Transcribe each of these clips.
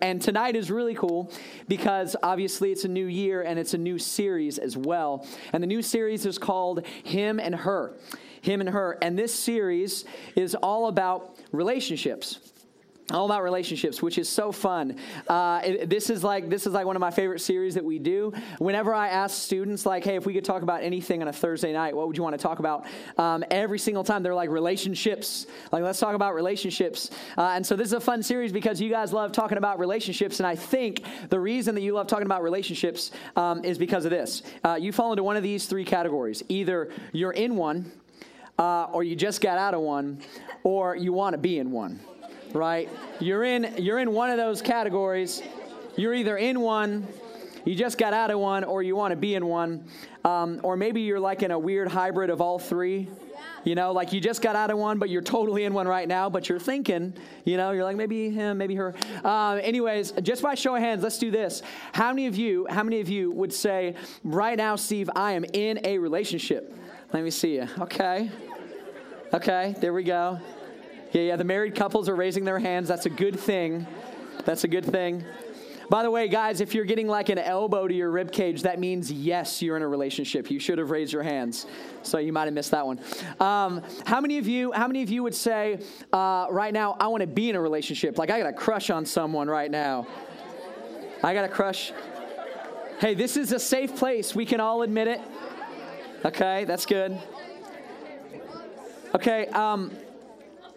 And tonight is really cool because obviously it's a new year and it's a new series as well. And the new series is called Him and Her. Him and Her. And this series is all about relationships all about relationships which is so fun. Uh, it, this is like this is like one of my favorite series that we do. Whenever i ask students like hey if we could talk about anything on a thursday night what would you want to talk about? Um, every single time they're like relationships. Like let's talk about relationships. Uh, and so this is a fun series because you guys love talking about relationships. And i think the reason that you love talking about relationships um, is because of this. Uh, you fall into one of these three categories. Either you're in one uh, or you just got out of one or you want to be in one right? You're in you're in one of those categories. You're either in one, you just got out of one, or you want to be in one, um, or maybe you're like in a weird hybrid of all three. You know, like you just got out of one, but you're totally in one right now. But you're thinking, you know, you're like maybe him, maybe her. Uh, anyways, just by show of hands, let's do this. How many of you, how many of you would say right now, Steve, I am in a relationship? Let me see you. Okay. Okay, there we go. Yeah, yeah, the married couples are raising their hands. That's a good thing. That's a good thing. By the way, guys, if you're getting like an elbow to your rib cage, that means yes, you're in a relationship. You should have raised your hands, so you might have missed that one. Um, how many of you? How many of you would say uh, right now, I want to be in a relationship? Like I got a crush on someone right now. I got a crush. Hey, this is a safe place. We can all admit it. Okay, that's good. Okay. Um,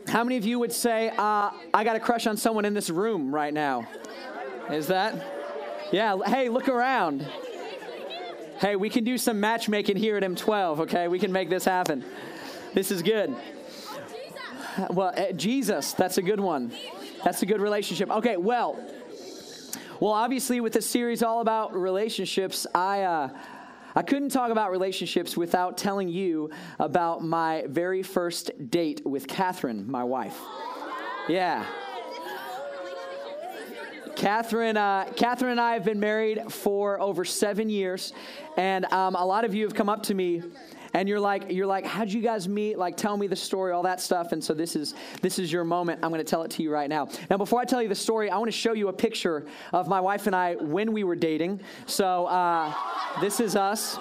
how many of you would say, uh, I got a crush on someone in this room right now? Is that? Yeah, hey, look around. Hey, we can do some matchmaking here at M12, okay? We can make this happen. This is good. Well, uh, Jesus, that's a good one. That's a good relationship. Okay, well, well, obviously, with this series all about relationships, I, uh, I couldn't talk about relationships without telling you about my very first date with Catherine, my wife. Yeah. Catherine, uh, Catherine and I have been married for over seven years, and um, a lot of you have come up to me and you're like you're like how'd you guys meet? Like tell me the story all that stuff. And so this is this is your moment. I'm going to tell it to you right now. Now before i tell you the story i want to show you a picture of my wife and i when we were dating. So uh, this is us.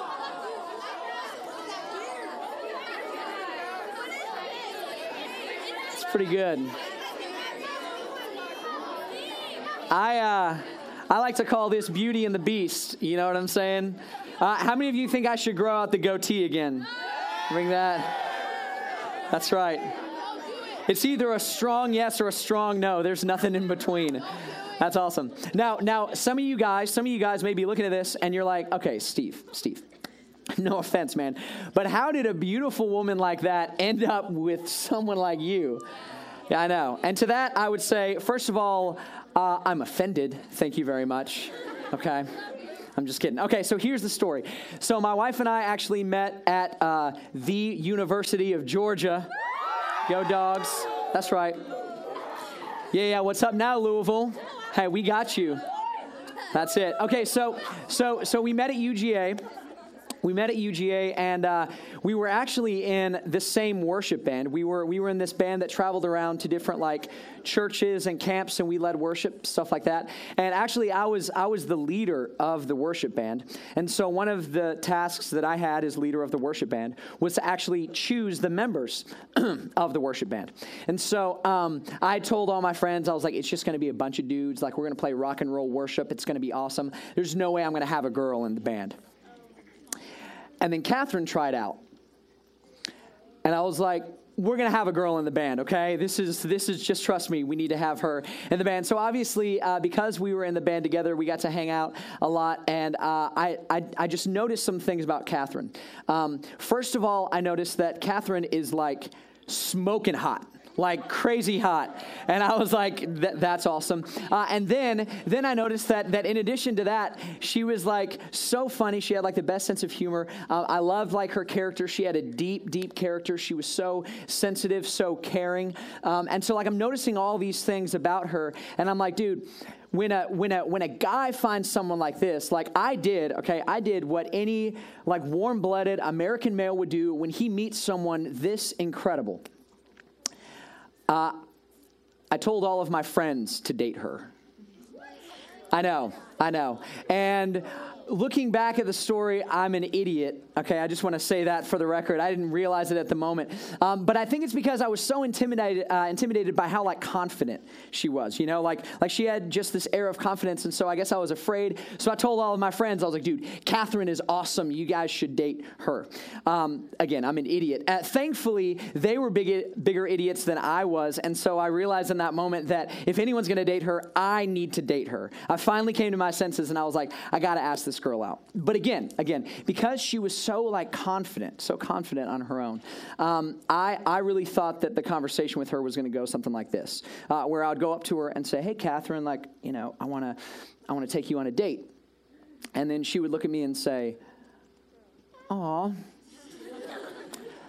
It's pretty good. I uh, i like to call this beauty and the beast. You know what i'm saying uh, how many of you think I should grow out the goatee again? Bring that. That's right. It's either a strong yes or a strong no. There's nothing in between. That's awesome. Now, now, some of you guys, some of you guys may be looking at this and you're like, okay, Steve, Steve. No offense, man, but how did a beautiful woman like that end up with someone like you? Yeah, I know. And to that, I would say, first of all, uh, I'm offended. Thank you very much. Okay. I'm just kidding. Okay, so here's the story. So my wife and I actually met at uh, the University of Georgia. Go dogs. That's right. Yeah, yeah. What's up now, Louisville? Hey, we got you. That's it. Okay, so so so we met at UGA we met at UGA, and uh, we were actually in the same worship band. We were we were in this band that traveled around to different like churches and camps, and we led worship stuff like that. And actually, I was I was the leader of the worship band, and so one of the tasks that I had as leader of the worship band was to actually choose the members of the worship band. And so um, I told all my friends, I was like, it's just going to be a bunch of dudes. Like we're going to play rock and roll worship. It's going to be awesome. There's no way I'm going to have a girl in the band. And then Catherine tried out. And I was like, we're to have a girl in the band, okay? This is this is just trust me, we need to have her in the band. So obviously, uh, because we were in the band together, we got to hang out a lot, and uh, I, I, I just noticed some things about Catherine. Um, first of all, I noticed that Catherine is like smoking hot like crazy hot. And i was like that's awesome. Uh, and then then i noticed that that in addition to that she was like so funny. She had like the best sense of humor. Uh, i loved like her character. She had a deep deep character. She was so sensitive so caring. Um, and so like i'm noticing all these things about her. And i'm like dude when a when a when a guy finds someone like this like i did okay? I did what any like warm-blooded american male would do when he meets someone this incredible uh, I told all of my friends to date her. I know, I know. And looking back at the story, I'm an idiot. Okay, I just want to say that for the record. I didn't realize it at the moment, um, but I think it's because I was so intimidated, uh, intimidated by how like confident she was. You know, like like she had just this air of confidence, and so I guess I was afraid. So I told all of my friends, I was like, "Dude, Catherine is awesome. You guys should date her." Um, again, I'm an idiot. Uh, thankfully, they were big, bigger idiots than I was, and so I realized in that moment that if anyone's going to date her, I need to date her. I finally came to my senses, and I was like, "I got to ask this girl out. But again, again, because she was so like confident, so confident on her own, um, I, I really thought that the conversation with her was going to go something like this, uh, where I'd go up to her and say, "Hey, Catherine, like, you know, I want to, I want to take you on a date," and then she would look at me and say, "Aw."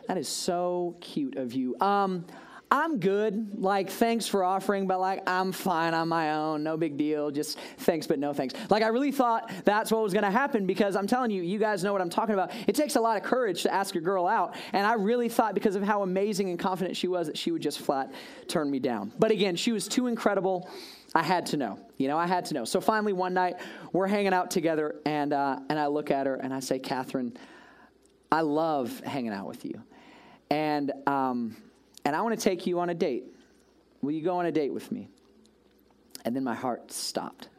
That is so cute of you. Um, I'm good. Like, thanks for offering, but like, I'm fine on my own. No big deal. Just thanks, but no thanks. Like, I really thought that's what was going to happen because I'm telling you, you guys know what I'm talking about. It takes a lot of courage to ask a girl out. And I really thought because of how amazing and confident she was that she would just flat turn me down. But again, she was too incredible. I had to know. You know, I had to know. So finally, one night, we're hanging out together, and, uh, and I look at her and I say, Catherine, I love hanging out with you. And, um, and I want to take you on a date. Will you go on a date with me? And then my heart stopped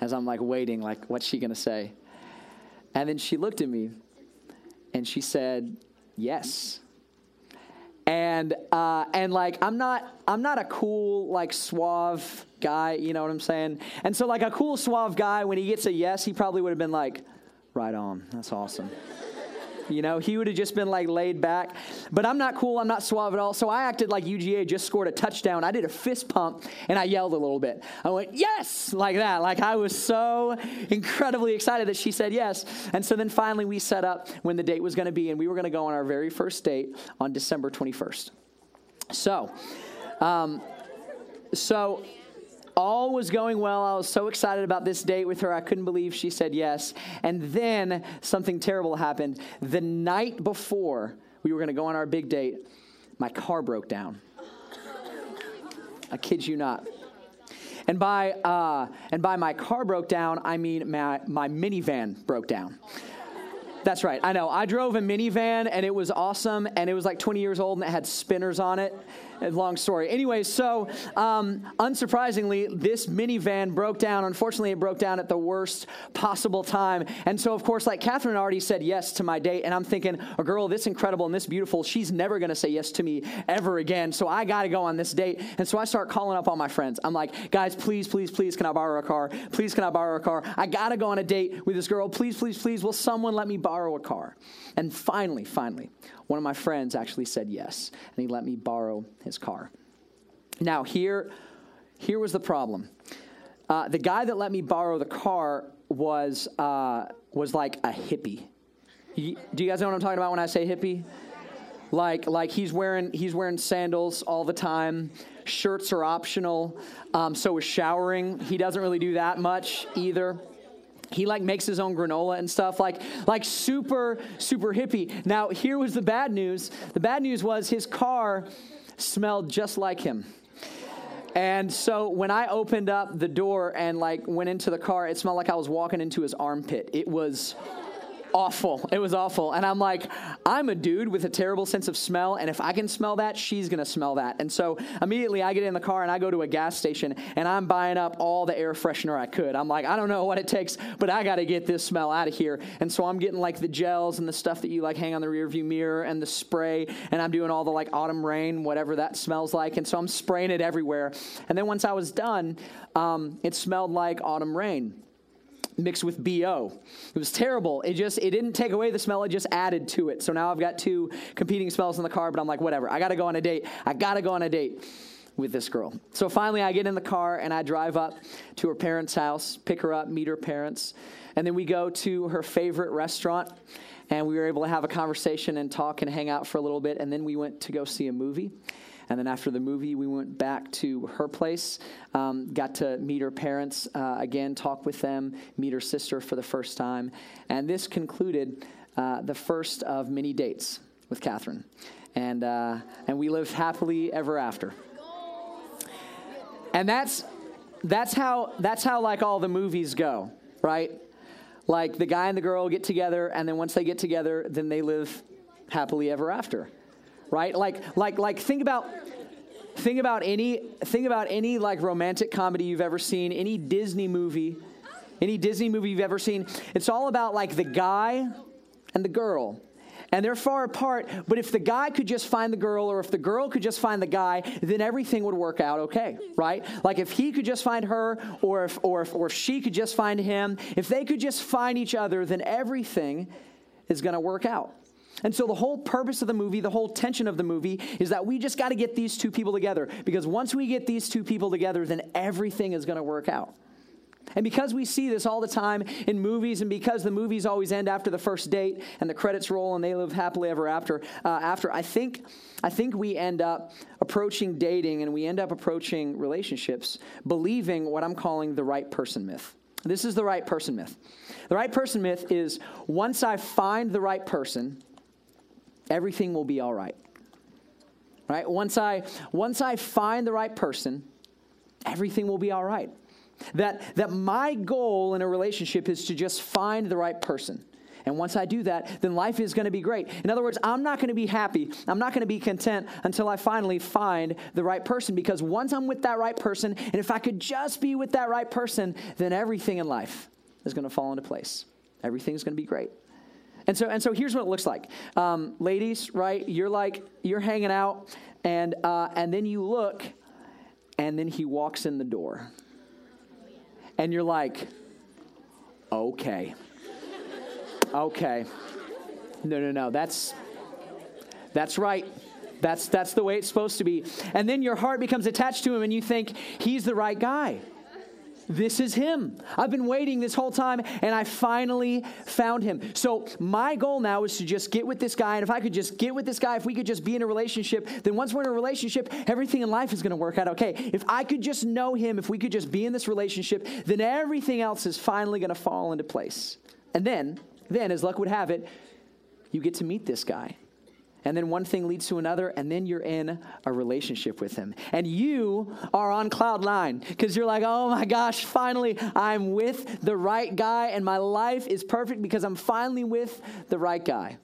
as I'm like waiting, like, what's she going to say? And then she looked at me and she said, yes. And uh, and like I'm not I'm not a cool like suave guy, you know what I'm saying? And so like a cool suave guy, when he gets a yes, he probably would have been like, right on, that's awesome. You know, he would have just been like laid back. But I'm not cool. I'm not suave at all. So I acted like UGA just scored a touchdown. I did a fist pump and I yelled a little bit. I went, yes, like that. Like I was so incredibly excited that she said yes. And so then finally we set up when the date was going to be, and we were going to go on our very first date on December 21st. So, um, so all was going well. I was so excited about this date with her. I couldn't believe she said yes. And then something terrible happened. The night before we were going to go on our big date, my car broke down. I kid you not. And by, uh, and by my car broke down, I mean my, my minivan broke down. That's right. I know. I drove a minivan and it was awesome and it was like 20 years old and it had spinners on it long story. Anyway, so um, unsurprisingly, this minivan broke down. Unfortunately, it broke down at the worst possible time. And so, of course, like Catherine already said yes to my date, and I'm thinking, a girl this incredible and this beautiful, she's never going to say yes to me ever again. So I got to go on this date. And so I start calling up all my friends. I'm like, guys, please, please, please, can I borrow a car? Please, can I borrow a car? I got to go on a date with this girl. Please, please, please, will someone let me borrow a car? And finally, finally, one of my friends actually said yes, and he let me borrow his car. Now, here, here was the problem. Uh, the guy that let me borrow the car was, uh, was like a hippie. He, do you guys know what I'm talking about when I say hippie? Like, like he's wearing he's wearing sandals all the time. Shirts are optional. Um, so is showering. He doesn't really do that much either he like makes his own granola and stuff like like super super hippie now here was the bad news the bad news was his car smelled just like him. And so when i opened up the door and like went into the car it smelled like i was walking into his armpit. It was awful. It was awful. And I'm like, I'm a dude with a terrible sense of smell, and if I can smell that, she's gonna smell that. And so immediately I get in the car and I go to a gas station and I'm buying up all the air freshener I could. I'm like, I don't know what it takes, but I gotta get this smell out of here. And so I'm getting like the gels and the stuff that you like hang on the rearview mirror and the spray, and I'm doing all the like autumn rain, whatever that smells like. And so I'm spraying it everywhere. And then once I was done, um, it smelled like autumn rain mixed with BO. It was terrible. It just it didn't take away the smell, it just added to it. So now I've got two competing smells in the car, but I'm like, whatever. I got to go on a date. I got to go on a date with this girl. So finally I get in the car and I drive up to her parents' house, pick her up, meet her parents, and then we go to her favorite restaurant and we were able to have a conversation and talk and hang out for a little bit and then we went to go see a movie. And then after the movie, we went back to her place, um, got to meet her parents uh, again, talk with them, meet her sister for the first time. And this concluded uh, the first of many dates with Catherine. And, uh, and we lived happily ever after. And that's that's how that's how like all the movies go, right? Like the guy and the girl get together, and then once they get together, then they live happily ever after, right? Like like like think about think about any think about any like romantic comedy you've ever seen, any Disney movie, any Disney movie you've ever seen. It's all about like the guy and the girl and they're far apart. But if the guy could just find the girl, or if the girl could just find the guy, then everything would work out okay, right? Like if he could just find her, or if, or if, or if she could just find him, if they could just find each other, then everything is going to work out. And so, the whole purpose of the movie, the whole tension of the movie, is that we just got to get these two people together. Because once we get these two people together, then everything is going to work out. And because we see this all the time in movies, and because the movies always end after the first date and the credits roll and they live happily ever after, uh, after I think, I think we end up approaching dating and we end up approaching relationships believing what I'm calling the right person myth. This is the right person myth. The right person myth is once I find the right person, everything will be all right. Right? Once I once I find the right person, everything will be all right. That, that my goal in a relationship is to just find the right person. And once I do that, then life is going to be great. In other words, I'm not going to be happy. I'm not going to be content until I finally find the right person because once I'm with that right person, and if I could just be with that right person, then everything in life is going to fall into place. Everything's going to be great. And so, and so here's what it looks like. Um, ladies, right? You're like, you're hanging out, and, uh, and then you look, and then he walks in the door and you're like, okay. Okay. No, no, no. That's that's right. That's that's the way it's supposed to be. And then your heart becomes attached to him and you think he's the right guy. This is him. I've been waiting this whole time and I finally found him. So, my goal now is to just get with this guy. And if I could just get with this guy, if we could just be in a relationship, then once we're in a relationship, everything in life is going to work out okay. If I could just know him, if we could just be in this relationship, then everything else is finally going to fall into place. And then, then, as luck would have it, you get to meet this guy and then one thing leads to another, and then you're in a relationship with Him. And you are on cloud nine because you're like, oh my gosh, finally I'm with the right guy, and my life is perfect because I'm finally with the right guy.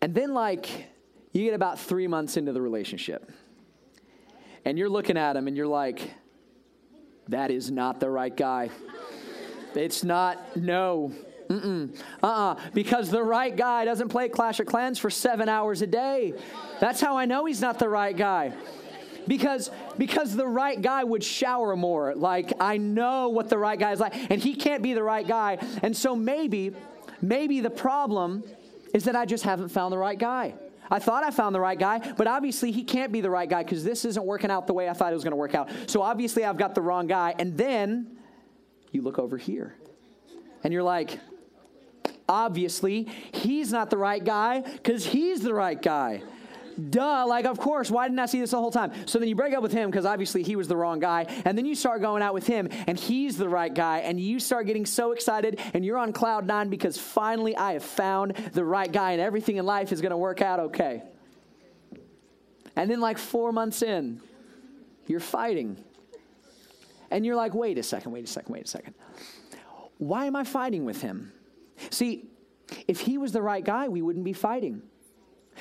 And then, like, you get about three months into the relationship, and you're looking at him, and you're like, that is not the right guy. It's not, no. Mm-mm. Uh-uh. Because the right guy doesn't play Clash of Clans for seven hours a day. That's how I know he's not the right guy. Because because the right guy would shower more. Like I know what the right guy is like, and he can't be the right guy. And so maybe, maybe the problem is that I just haven't found the right guy. I thought I found the right guy, but obviously he can't be the right guy because this isn't working out the way I thought it was going to work out. So obviously I've got the wrong guy. And then you look over here and you're like, obviously, he's not the right guy because he's the right guy. Duh, like, of course, why didn't I see this the whole time? So then you break up with him because obviously he was the wrong guy. And then you start going out with him and he's the right guy. And you start getting so excited and you're on cloud nine because finally I have found the right guy and everything in life is going to work out okay. And then, like, four months in, you're fighting. And you're like, wait a second, wait a second, wait a second. Why am I fighting with him? See, if he was the right guy, we wouldn't be fighting.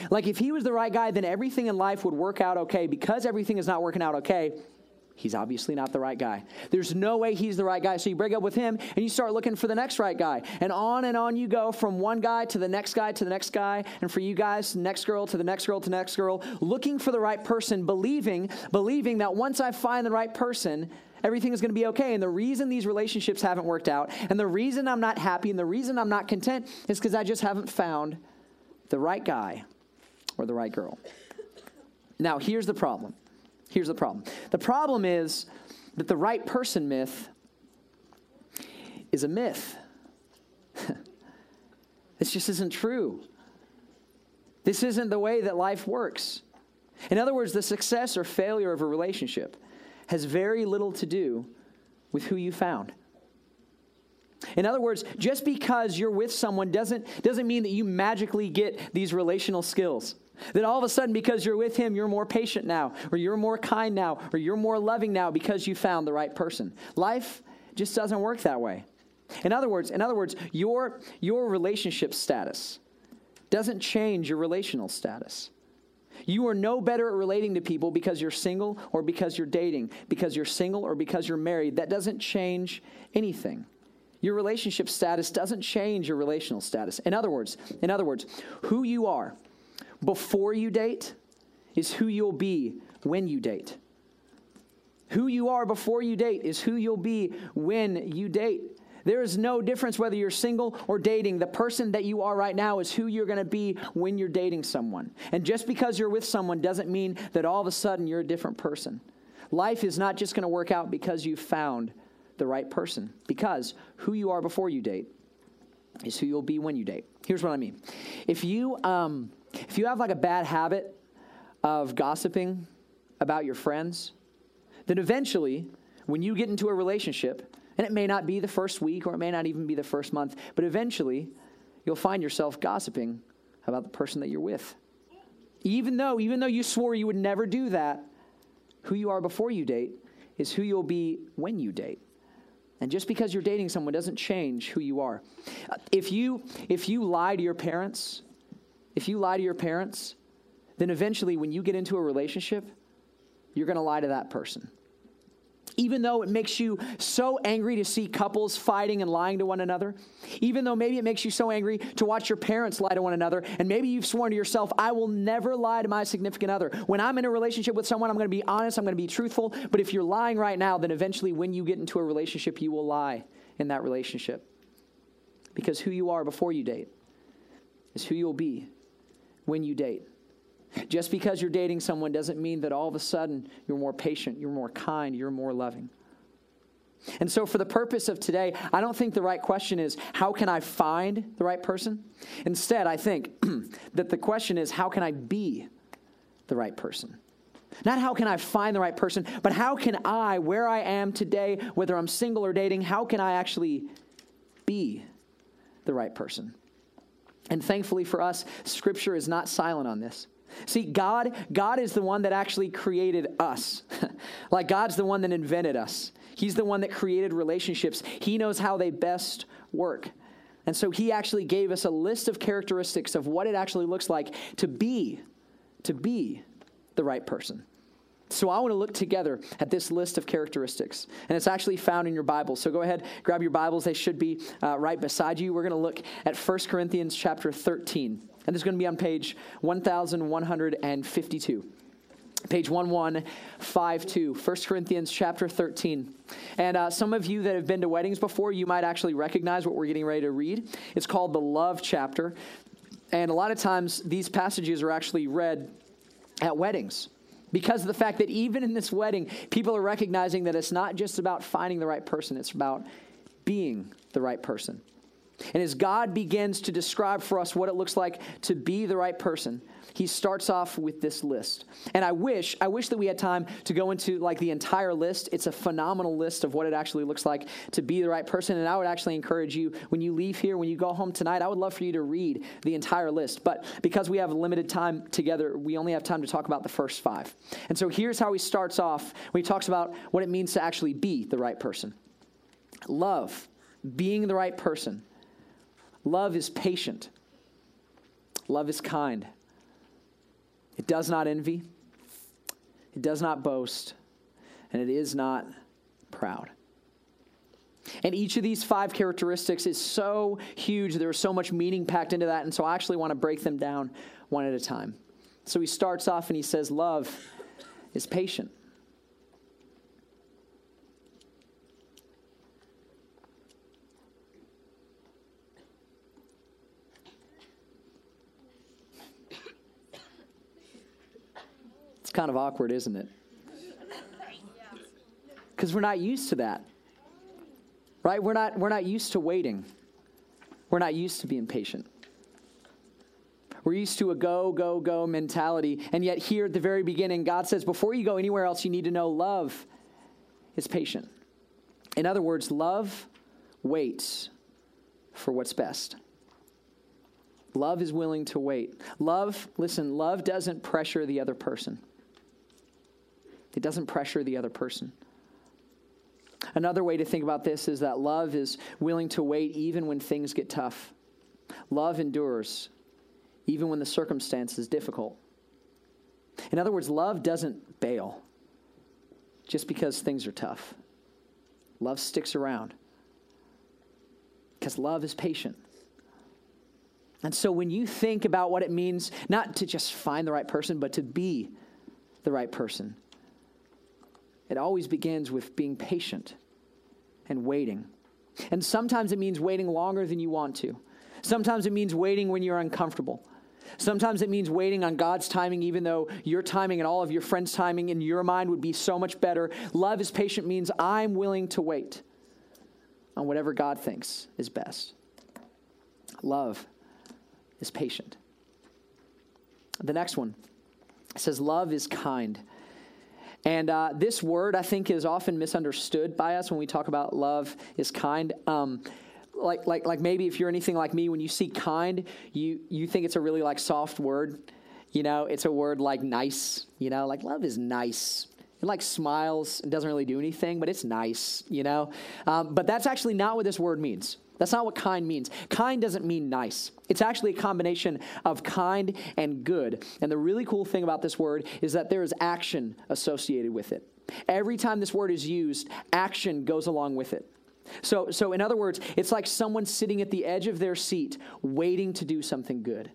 Like, if he was the right guy, then everything in life would work out okay. Because everything is not working out okay, he's obviously not the right guy. There's no way he's the right guy. So you break up with him and you start looking for the next right guy. And on and on you go from one guy to the next guy to the next guy. And for you guys, next girl to the next girl to next girl, looking for the right person, believing, believing that once I find the right person, everything is going to be okay. And the reason these relationships haven't worked out, and the reason I'm not happy, and the reason I'm not content is because I just haven't found the right guy or the right girl. Now, here's the problem. Here's the problem. The problem is that the right person myth is a myth. this just isn't true. This isn't the way that life works. In other words, the success or failure of a relationship has very little to do with who you found. In other words, just because you're with someone doesn't, doesn't mean that you magically get these relational skills. That all of a sudden, because you're with him, you're more patient now, or you're more kind now, or you're more loving now because you found the right person. Life just doesn't work that way. In other words, in other words, your, your relationship status doesn't change your relational status. You are no better at relating to people because you're single or because you're dating, because you're single or because you're married. That doesn't change anything. Your relationship status doesn't change your relational status. In other words, in other words, who you are before you date is who you'll be when you date. Who you are before you date is who you'll be when you date. There is no difference whether you're single or dating. The person that you are right now is who you're going to be when you're dating someone. And just because you're with someone doesn't mean that all of a sudden you're a different person. Life is not just going to work out because you found the right person, because who you are before you date is who you'll be when you date. Here's what I mean. If you, um, if you have like a bad habit of gossiping about your friends, then eventually, when you get into a relationship, and it may not be the first week or it may not even be the first month, but eventually you'll find yourself gossiping about the person that you're with. Even though, even though you swore you would never do that, who you are before you date is who you'll be when you date. And just because you're dating someone doesn't change who you are. If you if you lie to your parents, if you lie to your parents, then eventually when you get into a relationship, you're going to lie to that person even though it makes you so angry to see couples fighting and lying to one another, even though maybe it makes you so angry to watch your parents lie to one another, and maybe you've sworn to yourself, I will never lie to my significant other. When I'm in a relationship with someone, I'm going to be honest, I'm going to be truthful. But if you're lying right now, then eventually when you get into a relationship, you will lie in that relationship. Because who you are before you date is who you'll be when you date. Just because you're dating someone doesn't mean that all of a sudden you're more patient, you're more kind, you're more loving. And so, for the purpose of today, I don't think the right question is, how can I find the right person? Instead, I think that the question is, how can I be the right person? Not how can I find the right person, but how can I, where I am today, whether I'm single or dating, how can I actually be the right person? And thankfully for us, Scripture is not silent on this. See, God, God is the one that actually created us. like God's the one that invented us. He's the one that created relationships. He knows how they best work. And so he actually gave us a list of characteristics of what it actually looks like to be to be the right person. So I want to look together at this list of characteristics, and it's actually found in your Bible. So go ahead, grab your Bibles; they should be uh, right beside you. We're going to look at 1 Corinthians chapter 13. And this is going to be on page 1152 page 1152 1 corinthians chapter 13 and uh, some of you that have been to weddings before you might actually recognize what we're getting ready to read. It's called the love chapter. And a lot of times these passages are actually read at weddings because of the fact that even in this wedding people are recognizing that it's not just about finding the right person it's about being the right person and as God begins to describe for us what it looks like to be the right person, he starts off with this list. And I wish, I wish that we had time to go into like the entire list. It's a phenomenal list of what it actually looks like to be the right person. And I would actually encourage you when you leave here, when you go home tonight, I would love for you to read the entire list. But because we have limited time together, we only have time to talk about the first five. And so here's how he starts off when he talks about what it means to actually be the right person. Love, being the right person Love is patient. Love is kind. It does not envy. It does not boast. And it is not proud. And each of these five characteristics is so huge. There's so much meaning packed into that. And so I actually want to break them down one at a time. So he starts off and he says, Love is patient. It's kind of awkward, isn't it? Because we're not used to that. Right? We're not, we're not used to waiting. We're not used to being patient. We're used to a go, go, go mentality. And yet, here at the very beginning, God says, before you go anywhere else, you need to know love is patient. In other words, love waits for what's best. Love is willing to wait. Love, listen, love doesn't pressure the other person. It doesn't pressure the other person. Another way to think about this is that love is willing to wait even when things get tough. Love endures even when the circumstance is difficult. In other words, love doesn't bail just because things are tough. Love sticks around because love is patient. And so when you think about what it means not to just find the right person, but to be the right person, it always begins with being patient and waiting. And sometimes it means waiting longer than you want to. Sometimes it means waiting when you're uncomfortable. Sometimes it means waiting on God's timing, even though your timing and all of your friends' timing in your mind would be so much better. Love is patient means I'm willing to wait on whatever God thinks is best. Love is patient. The next one says, Love is kind. And uh, this word, I think, is often misunderstood by us when we talk about love is kind. Um, like, like, like maybe if you're anything like me, when you see kind, you, you think it's a really like soft word. You know, it's a word like nice. You know, like love is nice. It like smiles and doesn't really do anything, but it's nice. You know, um, but that's actually not what this word means. That's not what kind means. Kind doesn't mean nice. It's actually a combination of kind and good. And the really cool thing about this word is that there is action associated with it. Every time this word is used, action goes along with it. So, so in other words, it's like someone sitting at the edge of their seat waiting to do something good.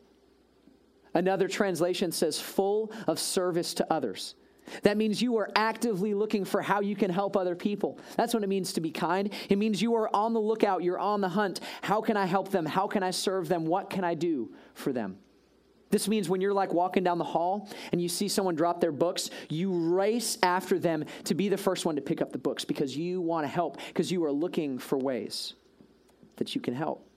Another translation says full of service to others. That means you are actively looking for how you can help other people. That's what it means to be kind. It means you are on the lookout, you're on the hunt. How can I help them? How can I serve them? What can I do for them? This means when you're like walking down the hall and you see someone drop their books, you race after them to be the first one to pick up the books because you want to help, because you are looking for ways that you can help.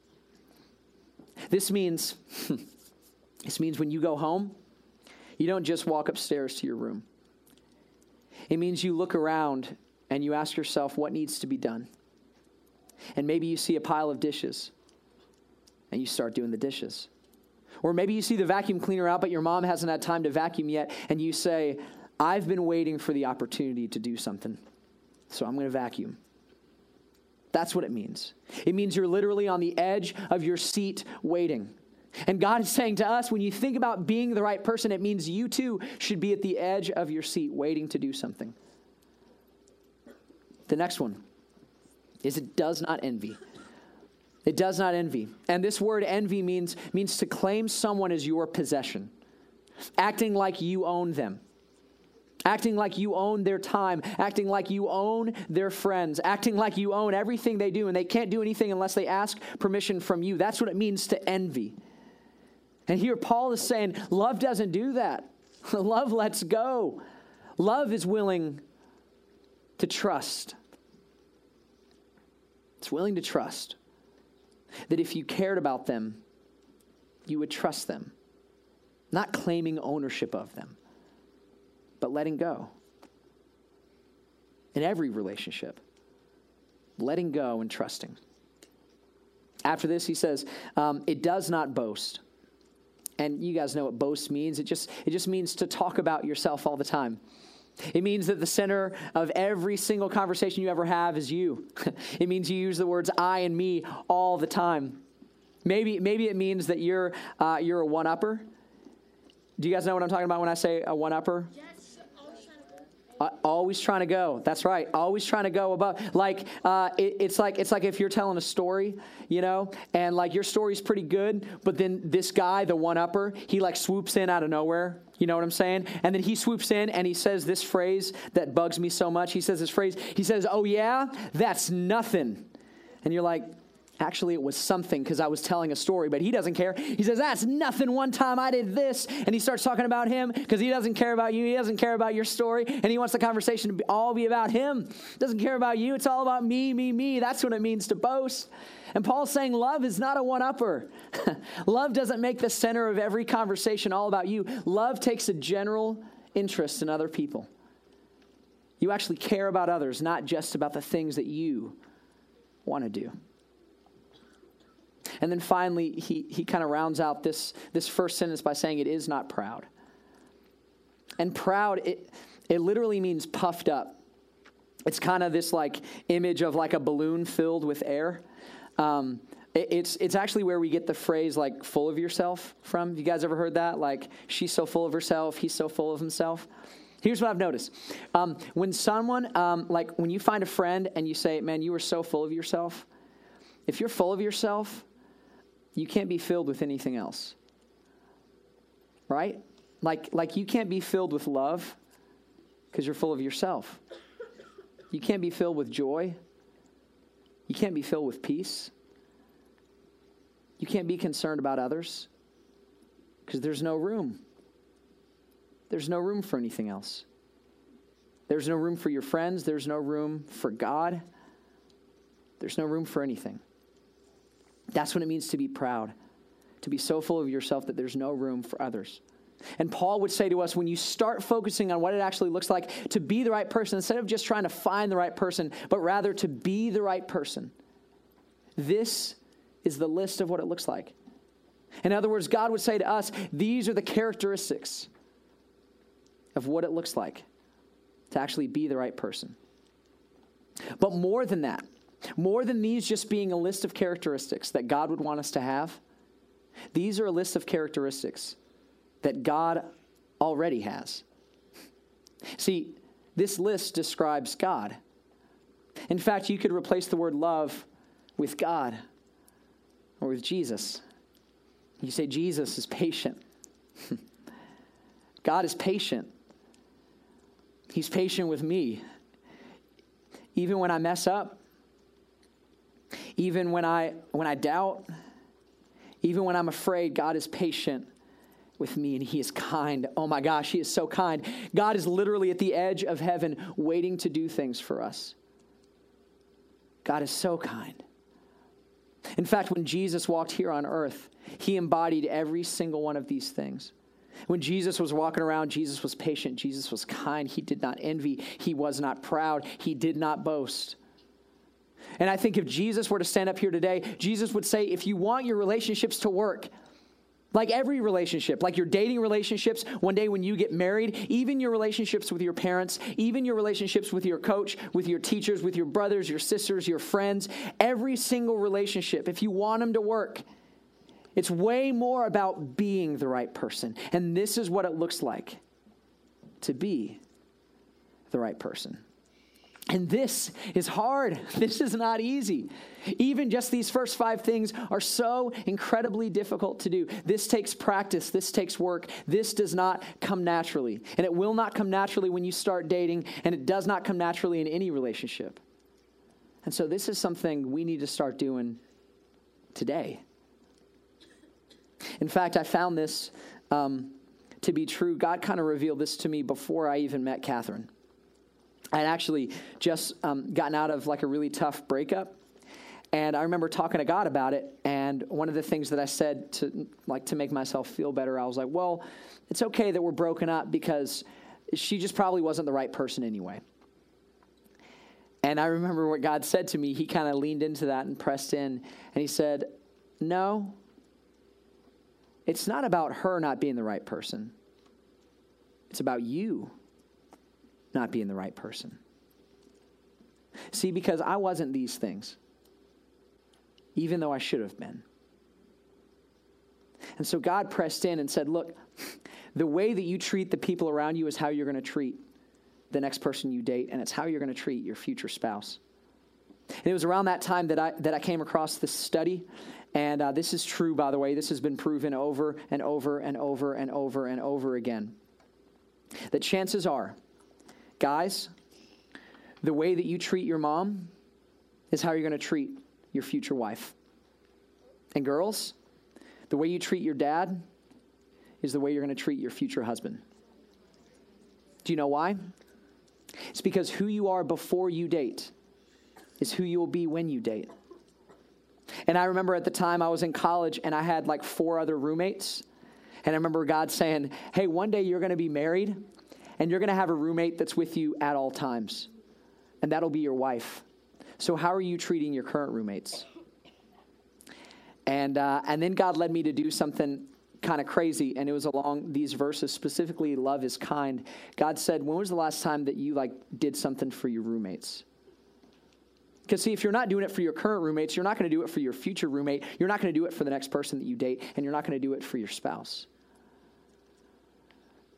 This means this means when you go home, you don't just walk upstairs to your room. It means you look around and you ask yourself what needs to be done. And maybe you see a pile of dishes and you start doing the dishes. Or maybe you see the vacuum cleaner out, but your mom hasn't had time to vacuum yet, and you say, I've been waiting for the opportunity to do something, so I'm going to vacuum. That's what it means. It means you're literally on the edge of your seat waiting. And God is saying to us, when you think about being the right person, it means you too should be at the edge of your seat waiting to do something. The next one is it does not envy. It does not envy. And this word envy means, means to claim someone as your possession, acting like you own them. Acting like you own their time, acting like you own their friends, acting like you own everything they do, and they can't do anything unless they ask permission from you. That's what it means to envy. And here Paul is saying, love doesn't do that. love lets go. Love is willing to trust. It's willing to trust that if you cared about them, you would trust them, not claiming ownership of them, but letting go. In every relationship, letting go and trusting. After this, he says, um, it does not boast and you guys know what boast means. It just, it just means to talk about yourself all the time. It means that the center of every single conversation you ever have is you. it means you use the words I and me all the time. Maybe, maybe it means that you're, uh, you're a one upper. Do you guys know what I'm talking about when I say a one upper? Uh, always trying to go. That's right. Always trying to go above. Like uh, it, it's like it's like if you're telling a story, you know, and like your story's pretty good, but then this guy, the one upper, he like swoops in out of nowhere. You know what I'm saying? And then he swoops in and he says this phrase that bugs me so much. He says this phrase. He says, "Oh yeah, that's nothing," and you're like, Actually, it was something because I was telling a story, but he doesn't care. He says, That's nothing. One time I did this. And he starts talking about him because he doesn't care about you. He doesn't care about your story. And he wants the conversation to be, all be about him. Doesn't care about you. It's all about me, me, me. That's what it means to boast. And Paul's saying love is not a one upper. love doesn't make the center of every conversation all about you. Love takes a general interest in other people. You actually care about others, not just about the things that you want to do. And then finally, he, he kind of rounds out this, this first sentence by saying, It is not proud. And proud, it, it literally means puffed up. It's kind of this like image of like a balloon filled with air. Um, it, it's, it's actually where we get the phrase like full of yourself from. You guys ever heard that? Like, she's so full of herself, he's so full of himself. Here's what I've noticed. Um, when someone, um, like when you find a friend and you say, man, you are so full of yourself, if you're full of yourself, you can't be filled with anything else. Right? Like, like you can't be filled with love because you're full of yourself. You can't be filled with joy. You can't be filled with peace. You can't be concerned about others because there's no room. There's no room for anything else. There's no room for your friends. There's no room for God. There's no room for anything. That's what it means to be proud, to be so full of yourself that there's no room for others. And Paul would say to us when you start focusing on what it actually looks like to be the right person, instead of just trying to find the right person, but rather to be the right person, this is the list of what it looks like. In other words, God would say to us, these are the characteristics of what it looks like to actually be the right person. But more than that, more than these just being a list of characteristics that God would want us to have, these are a list of characteristics that God already has. See, this list describes God. In fact, you could replace the word love with God or with Jesus. You say, Jesus is patient. God is patient. He's patient with me. Even when I mess up, even when I when I doubt, even when I'm afraid, God is patient with me and he is kind. Oh my gosh, he is so kind. God is literally at the edge of heaven waiting to do things for us. God is so kind. In fact, when Jesus walked here on earth, he embodied every single one of these things. When Jesus was walking around, Jesus was patient, Jesus was kind, he did not envy, he was not proud, he did not boast. And I think if Jesus were to stand up here today, Jesus would say, if you want your relationships to work, like every relationship, like your dating relationships, one day when you get married, even your relationships with your parents, even your relationships with your coach, with your teachers, with your brothers, your sisters, your friends, every single relationship, if you want them to work, it's way more about being the right person. And this is what it looks like to be the right person. And this is hard. This is not easy. Even just these first five things are so incredibly difficult to do. This takes practice. This takes work. This does not come naturally. And it will not come naturally when you start dating, and it does not come naturally in any relationship. And so, this is something we need to start doing today. In fact, I found this um, to be true. God kind of revealed this to me before I even met Catherine. I had actually just um, gotten out of like a really tough breakup. And I remember talking to God about it. And one of the things that I said to like to make myself feel better, I was like, well, it's okay that we're broken up because she just probably wasn't the right person anyway. And I remember what God said to me. He kind of leaned into that and pressed in. And he said, No, it's not about her not being the right person, it's about you not being the right person. See, because I wasn't these things, even though I should have been. And so God pressed in and said, Look, the way that you treat the people around you is how you're going to treat the next person you date, and it's how you're going to treat your future spouse. And it was around that time that I, that I came across this study. And uh, this is true, by the way. This has been proven over and over and over and over and over again. That chances are Guys, the way that you treat your mom is how you're going to treat your future wife. And girls, the way you treat your dad is the way you're going to treat your future husband. Do you know why? It's because who you are before you date is who you will be when you date. And I remember at the time I was in college and I had like four other roommates. And I remember God saying, Hey, one day you're going to be married and you're going to have a roommate that's with you at all times, and that'll be your wife. So, how are you treating your current roommates? And, uh, and then God led me to do something kind of crazy and it was along these verses specifically love is kind. God said when was the last time that you like did something for your roommates? Because see if you're not doing it for your current roommates you're not going to do it for your future roommate. You're not going to do it for the next person that you date and you're not going to do it for your spouse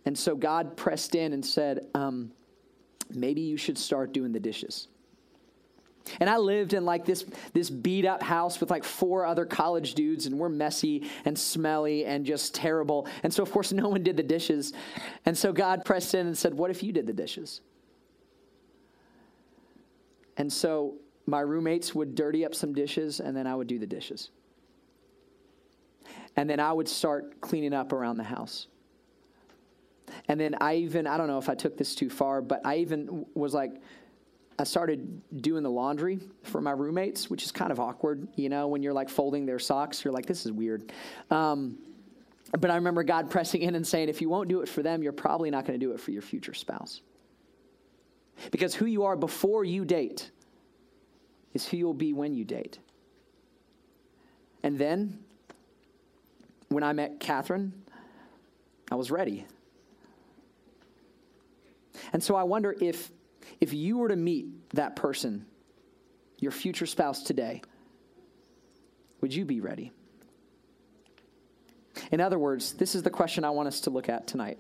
and so god pressed in and said um, maybe you should start doing the dishes and I lived in like this, this beat up house with like four other college dudes, and we're messy and smelly and just terrible. And so, of course, no one did the dishes. And so God pressed in and said, What if you did the dishes? And so my roommates would dirty up some dishes, and then I would do the dishes. And then I would start cleaning up around the house. And then I even, I don't know if I took this too far, but I even was like, I started doing the laundry for my roommates, which is kind of awkward, you know, when you're like folding their socks, you're like, this is weird. Um, but I remember God pressing in and saying, if you won't do it for them, you're probably not going to do it for your future spouse. Because who you are before you date is who you'll be when you date. And then, when I met Catherine, I was ready. And so I wonder if if you were to meet that person, your future spouse today, would you be ready? In other words, this is the question I want us to look at tonight.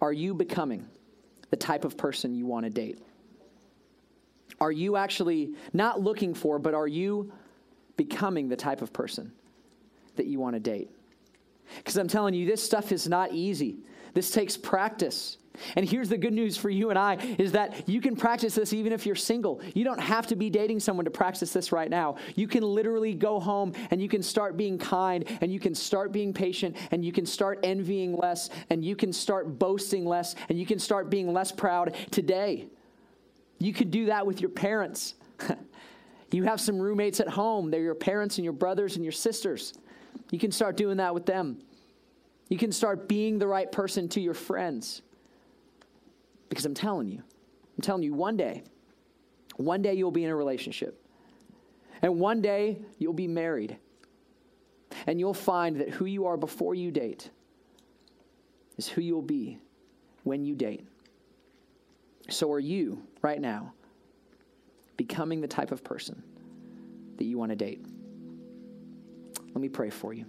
Are you becoming the type of person you want to date? Are you actually not looking for, but are you becoming the type of person that you want to date? Because I'm telling you, this stuff is not easy. This takes practice. And here's the good news for you and I is that you can practice this even if you're single. You don't have to be dating someone to practice this right now. You can literally go home and you can start being kind and you can start being patient and you can start envying less and you can start boasting less and you can start being less proud today. You could do that with your parents. you have some roommates at home, they're your parents and your brothers and your sisters. You can start doing that with them. You can start being the right person to your friends. Because I'm telling you, I'm telling you, one day, one day you'll be in a relationship. And one day you'll be married. And you'll find that who you are before you date is who you'll be when you date. So are you, right now, becoming the type of person that you want to date? Let me pray for you.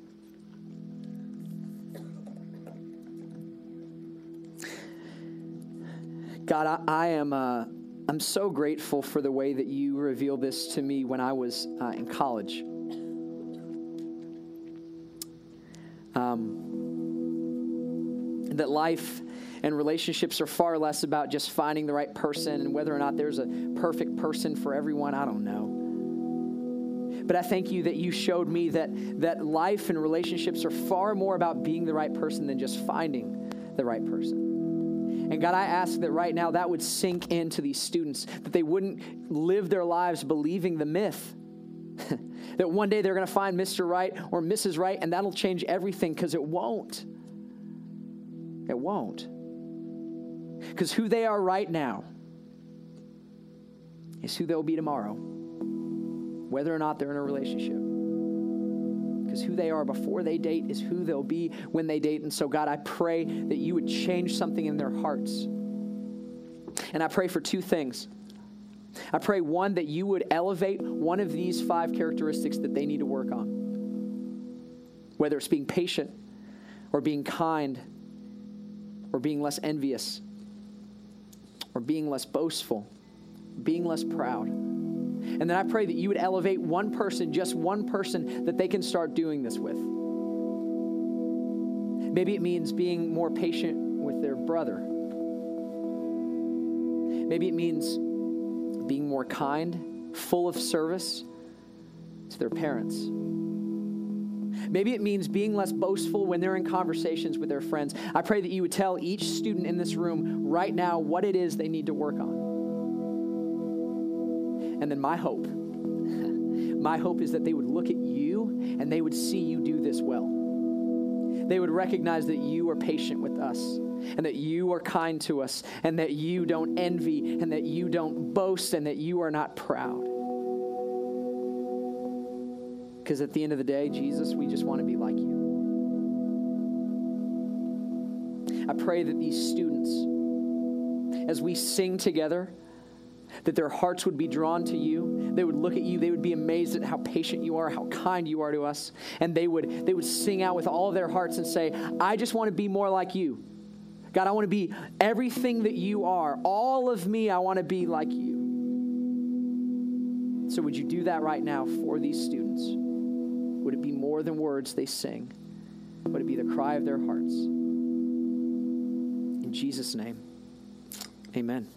God, I, I am. Uh, I'm so grateful for the way that you revealed this to me when I was uh, in college. Um, that life and relationships are far less about just finding the right person and whether or not there's a perfect person for everyone. I don't know. But I thank you that you showed me that, that life and relationships are far more about being the right person than just finding the right person. And God, I ask that right now that would sink into these students, that they wouldn't live their lives believing the myth. that one day they're going to find Mr. Right or Mrs. Right, and that'll change everything because it won't. It won't. Because who they are right now is who they'll be tomorrow, whether or not they're in a relationship because who they are before they date is who they'll be when they date. And so, God, I pray that you would change something in their hearts. And I pray for two things. I pray, one, that you would elevate one of these five characteristics that they need to work on, whether it's being patient or being kind or being less envious or being less boastful, being less proud. And then I pray that you would elevate one person, just one person, that they can start doing this with. Maybe it means being more patient with their brother. Maybe it means being more kind, full of service to their parents. Maybe it means being less boastful when they're in conversations with their friends. I pray that you would tell each student in this room right now what it is they need to work on. And then my hope, my hope is that they would look at you and they would see you do this well. They would recognize that you are patient with us and that you are kind to us and that you don't envy and that you don't boast and that you are not proud. Because at the end of the day, Jesus, we just want to be like you. I pray that these students, as we sing together, that their hearts would be drawn to you. They would look at you. They would be amazed at how patient you are, how kind you are to us. And they would, they would sing out with all of their hearts and say, I just want to be more like you. God, I want to be everything that you are. All of me, I want to be like you. So, would you do that right now for these students? Would it be more than words they sing? Would it be the cry of their hearts? In Jesus' name, amen.